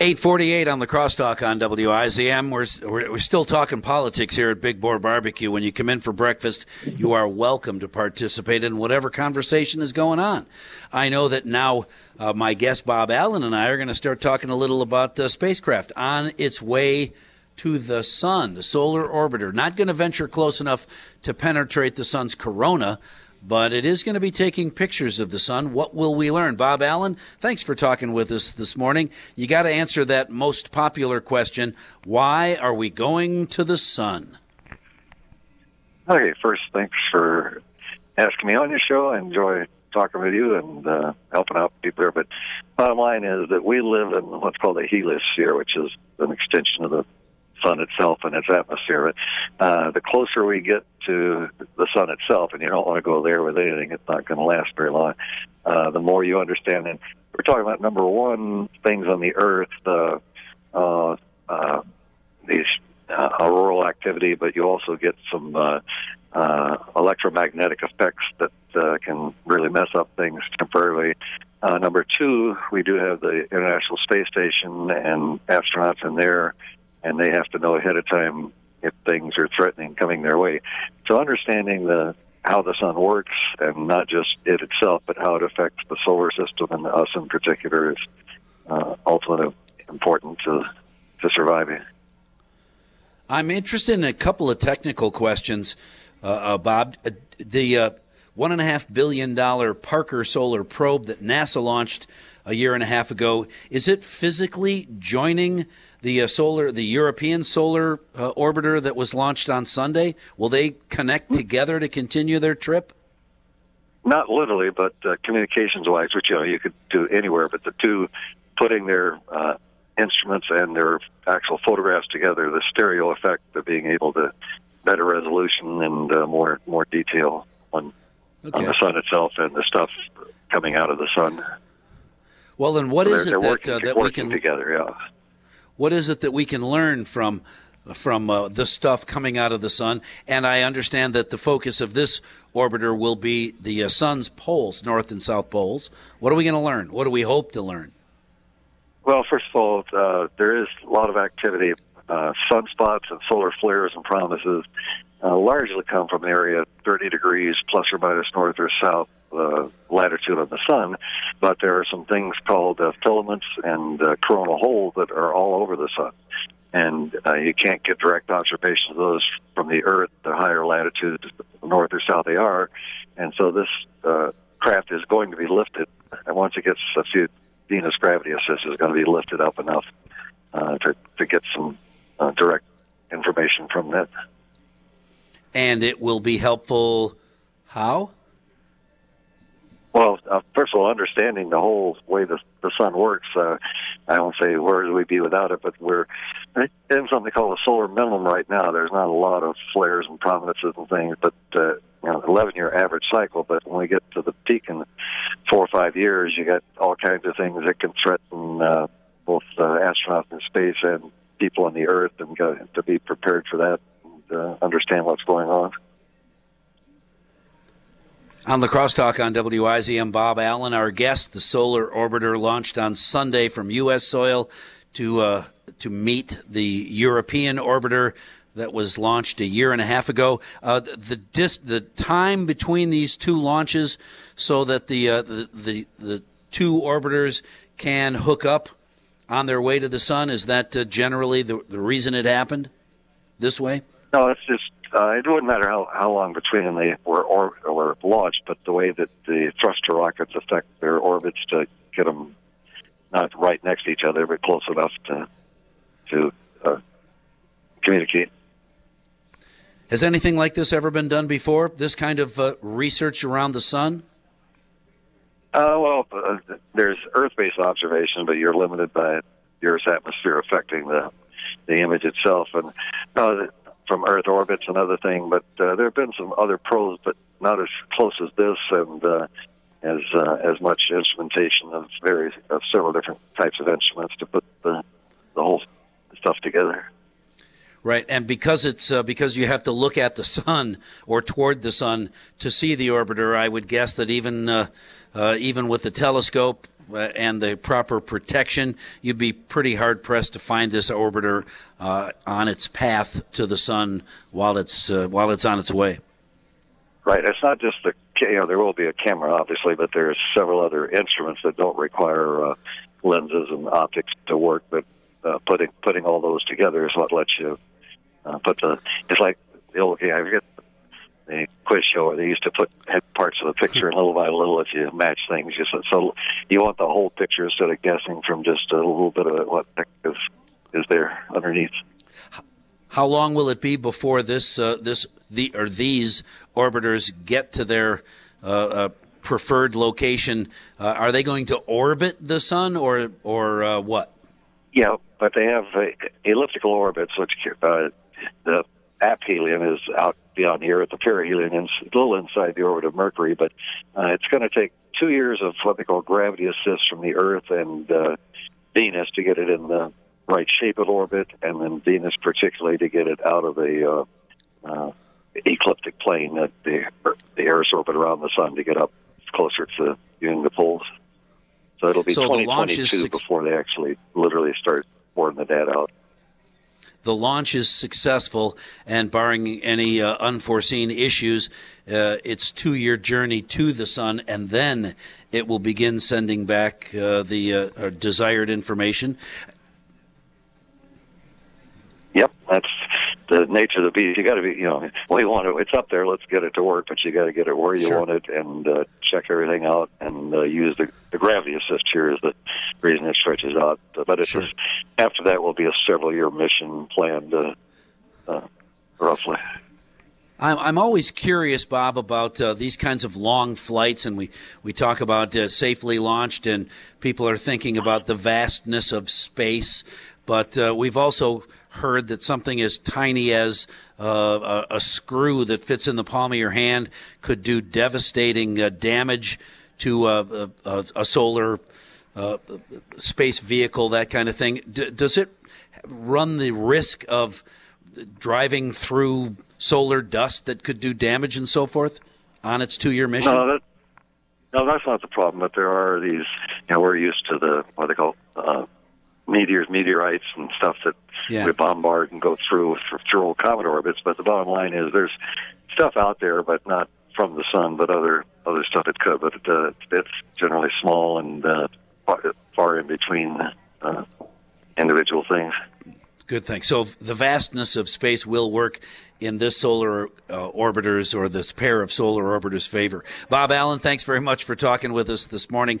848 on the crosstalk on WIZM. We're, we're, we're, still talking politics here at Big Boar Barbecue. When you come in for breakfast, you are welcome to participate in whatever conversation is going on. I know that now uh, my guest Bob Allen and I are going to start talking a little about the spacecraft on its way to the sun, the solar orbiter. Not going to venture close enough to penetrate the sun's corona, but it is going to be taking pictures of the sun. What will we learn? Bob Allen, thanks for talking with us this morning. You got to answer that most popular question why are we going to the sun? Okay, first, thanks for asking me on your show. I enjoy talking with you and uh, helping out people there. But bottom line is that we live in what's called a heliosphere, which is an extension of the sun itself and its atmosphere. Uh, the closer we get to the sun itself, and you don't want to go there with anything, it's not going to last very long. Uh, the more you understand, and we're talking about number one things on the Earth, the uh, uh, these uh, auroral activity, but you also get some uh, uh, electromagnetic effects that uh, can really mess up things temporarily. Uh, number two, we do have the International Space Station and astronauts in there and they have to know ahead of time if things are threatening coming their way. So understanding the how the sun works and not just it itself, but how it affects the solar system and us in particular is uh, ultimately important to to surviving. I'm interested in a couple of technical questions, uh, uh, Bob. Uh, the uh, one and a half billion dollar Parker Solar Probe that NASA launched a year and a half ago is it physically joining the uh, solar, the European solar uh, orbiter that was launched on Sunday? Will they connect together to continue their trip? Not literally, but uh, communications-wise, which you know you could do anywhere. But the two putting their uh, instruments and their actual photographs together, the stereo effect of being able to better resolution and uh, more more detail on okay. on the sun itself and the stuff coming out of the sun. Well, then, what so is it that uh, that we can together? Yeah. What is it that we can learn from from uh, the stuff coming out of the sun? And I understand that the focus of this orbiter will be the uh, sun's poles, north and south poles. What are we going to learn? What do we hope to learn? Well, first of all, uh, there is a lot of activity. Uh, sunspots and solar flares and prominences uh, largely come from an area 30 degrees plus or minus north or south uh, latitude of the sun, but there are some things called uh, filaments and uh, coronal holes that are all over the sun. And uh, you can't get direct observations of those from the Earth, the higher latitudes, north or south they are. And so this uh, craft is going to be lifted, and once it gets a few Venus gravity assist, is going to be lifted up enough uh, to, to get some uh, direct information from that. And it will be helpful how? Well, uh, first of all, understanding the whole way the, the sun works, uh, I won't say where would we be without it, but we're in something called a solar minimum right now. There's not a lot of flares and prominences and things, but uh, you know, 11 year average cycle. But when we get to the peak in four or five years, you got all kinds of things that can threaten uh, both uh, astronauts in space and people on the Earth, and go, to be prepared for that uh, understand what's going on. On the crosstalk on WIZM, Bob Allen, our guest, the solar orbiter launched on Sunday from U.S. soil to uh, to meet the European orbiter that was launched a year and a half ago. Uh, the the, dis- the time between these two launches, so that the, uh, the the the two orbiters can hook up on their way to the sun, is that uh, generally the the reason it happened this way? No, it's just uh, it wouldn't matter how, how long between them they were or, were launched, but the way that the thruster rockets affect their orbits to get them not right next to each other, but close enough to to uh, communicate. Has anything like this ever been done before? This kind of uh, research around the sun? Uh, well, uh, there's Earth-based observation, but you're limited by the Earth's atmosphere affecting the the image itself. And uh, from Earth orbits, another thing. But uh, there have been some other probes, but not as close as this, and uh, as uh, as much instrumentation of various of several different types of instruments to put the the whole stuff together. Right, and because it's uh, because you have to look at the sun or toward the sun to see the orbiter, I would guess that even uh, uh, even with the telescope, and the proper protection, you'd be pretty hard pressed to find this orbiter uh, on its path to the sun while it's uh, while it's on its way. Right. It's not just the you know there will be a camera obviously, but there's several other instruments that don't require uh, lenses and optics to work. But uh, putting putting all those together is what lets you uh, put the. It's like the old. Yeah, I forget the quiz show where they used to put parts of the picture and little by little if you match things. Just so you want the whole picture instead of guessing from just a little bit of what is is there underneath. How long will it be before this uh, this the or these orbiters get to their uh, uh, preferred location? Uh, are they going to orbit the sun or or uh, what? Yeah, but they have elliptical orbits, which uh, the aphelion is out beyond here at the perihelion, and a little inside the orbit of Mercury. But uh, it's going to take two years of what they call gravity assist from the Earth and uh, Venus to get it in the right shape of orbit, and then Venus particularly to get it out of the uh, uh, ecliptic plane that the the Earth's orbit around the sun to get up closer to the poles. So it'll be so 2022 six- before they actually literally start pouring the data out the launch is successful, and barring any uh, unforeseen issues, uh, it's two-year journey to the sun, and then it will begin sending back uh, the uh, desired information. Yep, that's the nature of the beast. You got to be, you know, we want it. It's up there. Let's get it to work, but you got to get it where you sure. want it and uh, check everything out and uh, use the, the gravity assist here is the reason it stretches out. But it's sure. just, after that will be a several year mission planned, uh, uh, roughly. I'm, I'm always curious, Bob, about uh, these kinds of long flights, and we, we talk about uh, safely launched, and people are thinking about the vastness of space. But uh, we've also heard that something as tiny as uh, a, a, screw that fits in the palm of your hand could do devastating uh, damage to a, a, solar uh, space vehicle, that kind of thing. D- does it run the risk of driving through solar dust that could do damage and so forth on its two-year mission? No, that, no, that's not the problem. But there are these. You know, we're used to the what they call uh, meteors, meteorites, and stuff that yeah. we bombard and go through through old comet orbits. But the bottom line is there's stuff out there, but not from the sun, but other other stuff it could. But uh, it's generally small and uh, far, far in between uh, individual things. Good thing. So the vastness of space will work in this solar uh, orbiters or this pair of solar orbiters' favor. Bob Allen, thanks very much for talking with us this morning.